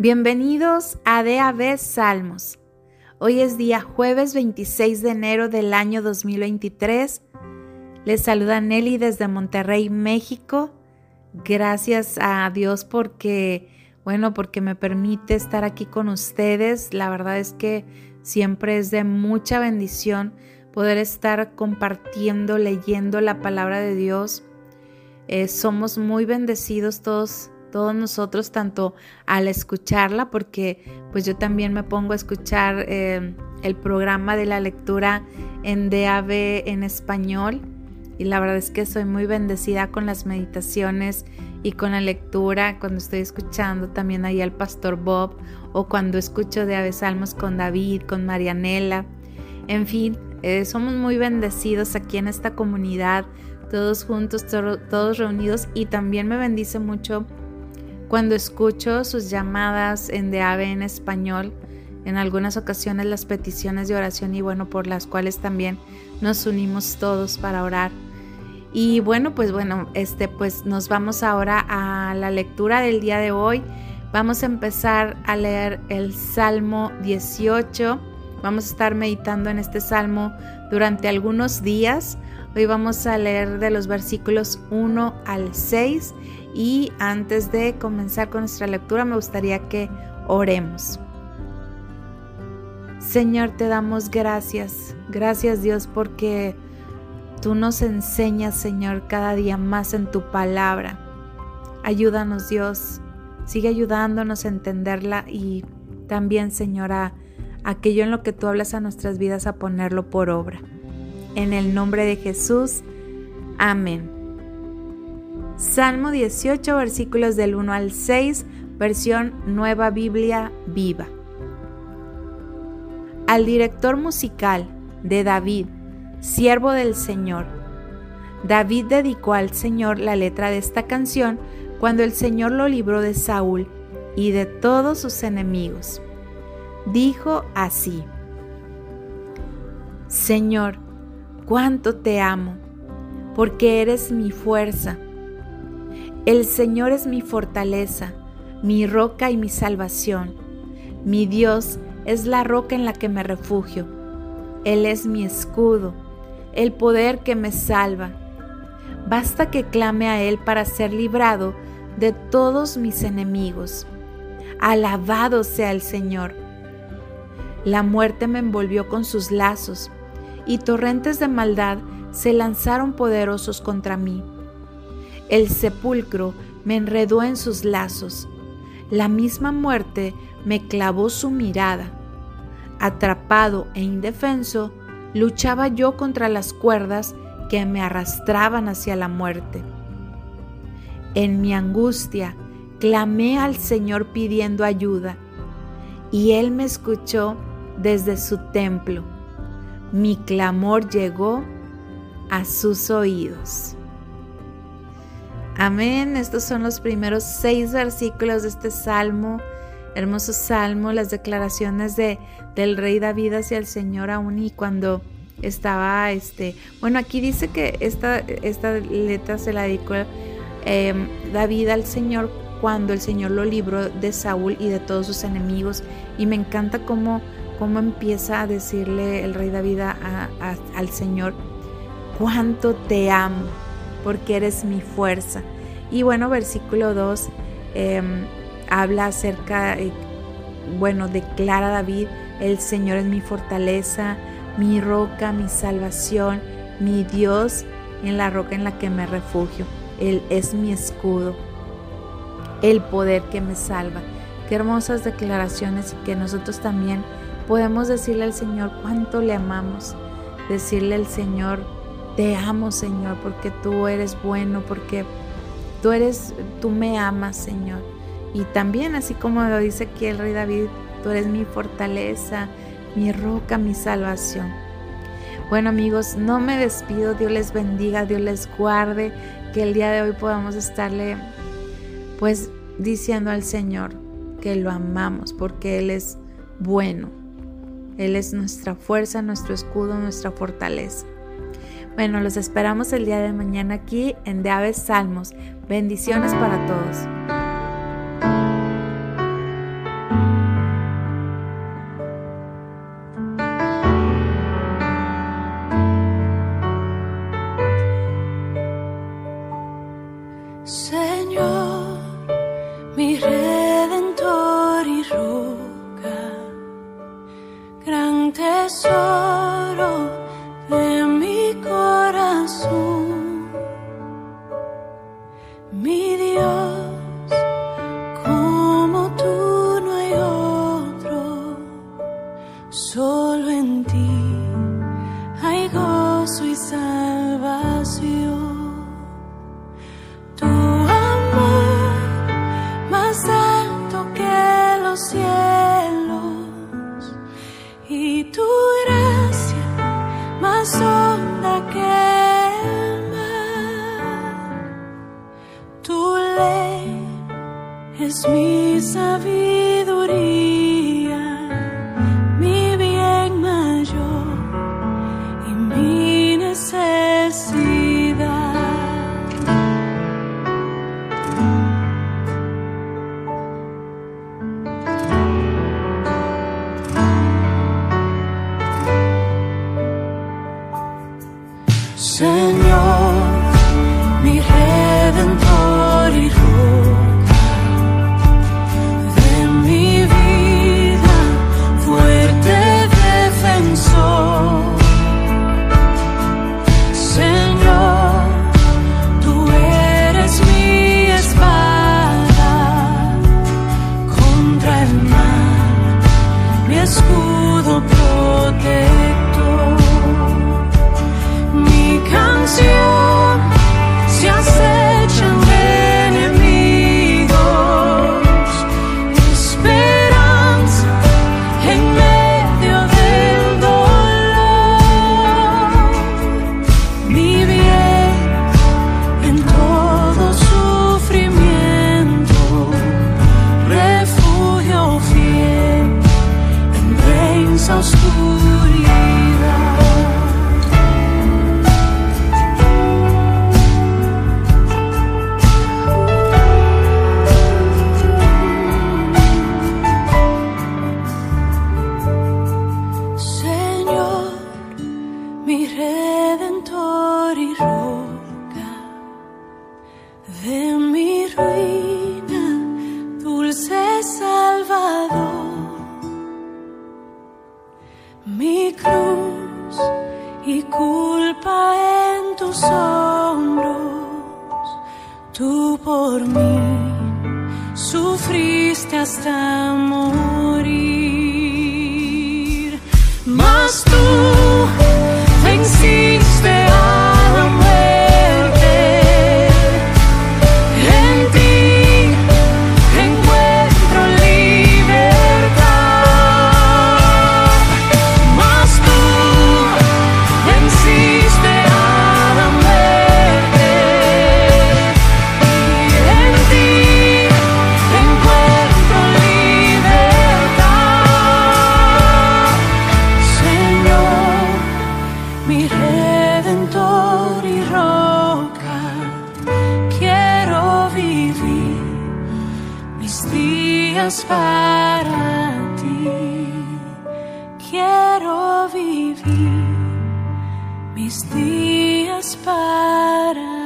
Bienvenidos a DAB Salmos. Hoy es día jueves 26 de enero del año 2023. Les saluda Nelly desde Monterrey, México. Gracias a Dios porque, bueno, porque me permite estar aquí con ustedes. La verdad es que siempre es de mucha bendición poder estar compartiendo, leyendo la palabra de Dios. Eh, somos muy bendecidos todos todos nosotros, tanto al escucharla, porque pues yo también me pongo a escuchar eh, el programa de la lectura en DAB en español y la verdad es que soy muy bendecida con las meditaciones y con la lectura cuando estoy escuchando también ahí al pastor Bob o cuando escucho de Salmos con David, con Marianela. En fin, eh, somos muy bendecidos aquí en esta comunidad, todos juntos, todos reunidos y también me bendice mucho cuando escucho sus llamadas en de ave en español, en algunas ocasiones las peticiones de oración y bueno, por las cuales también nos unimos todos para orar. Y bueno, pues bueno, este pues nos vamos ahora a la lectura del día de hoy. Vamos a empezar a leer el Salmo 18. Vamos a estar meditando en este salmo durante algunos días. Hoy vamos a leer de los versículos 1 al 6 y antes de comenzar con nuestra lectura me gustaría que oremos. Señor, te damos gracias. Gracias Dios porque tú nos enseñas, Señor, cada día más en tu palabra. Ayúdanos Dios. Sigue ayudándonos a entenderla y también, Señor, a aquello en lo que tú hablas a nuestras vidas a ponerlo por obra. En el nombre de Jesús. Amén. Salmo 18, versículos del 1 al 6, versión Nueva Biblia Viva. Al director musical de David, siervo del Señor. David dedicó al Señor la letra de esta canción cuando el Señor lo libró de Saúl y de todos sus enemigos. Dijo así, Señor, cuánto te amo, porque eres mi fuerza el Señor es mi fortaleza, mi roca y mi salvación. Mi Dios es la roca en la que me refugio. Él es mi escudo, el poder que me salva. Basta que clame a Él para ser librado de todos mis enemigos. Alabado sea el Señor. La muerte me envolvió con sus lazos, y torrentes de maldad se lanzaron poderosos contra mí. El sepulcro me enredó en sus lazos. La misma muerte me clavó su mirada. Atrapado e indefenso, luchaba yo contra las cuerdas que me arrastraban hacia la muerte. En mi angustia, clamé al Señor pidiendo ayuda, y Él me escuchó desde su templo. Mi clamor llegó a sus oídos. Amén. Estos son los primeros seis versículos de este salmo. Hermoso salmo, las declaraciones de, del rey David hacia el Señor aún y cuando estaba, este, bueno, aquí dice que esta, esta letra se la dedicó em, David al Señor cuando el Señor lo libró de Saúl y de todos sus enemigos. Y me encanta cómo, cómo empieza a decirle el rey David al Señor, cuánto te amo porque eres mi fuerza. Y bueno, versículo 2 em, habla acerca, eh, bueno, declara David, el Señor es mi fortaleza, mi roca, mi salvación, mi Dios en la roca en la que me refugio. Él es mi escudo, el poder que me salva. Qué hermosas declaraciones y que nosotros también podemos decirle al Señor cuánto le amamos, decirle al Señor, te amo, Señor, porque tú eres bueno, porque tú eres, tú me amas, Señor. Y también, así como lo dice aquí el rey David, tú eres mi fortaleza, mi roca, mi salvación. Bueno amigos, no me despido, Dios les bendiga, Dios les guarde, que el día de hoy podamos estarle pues diciendo al Señor que lo amamos porque Él es bueno. Él es nuestra fuerza, nuestro escudo, nuestra fortaleza. Bueno, los esperamos el día de mañana aquí en De Aves Salmos. Bendiciones para todos. es mi sabiduría. de mi ruina, dulce Salvador, mi cruz y culpa en tus hombros, tú por mí sufriste hasta morir, mas tú para ti. Quiero vivir mis días para ti.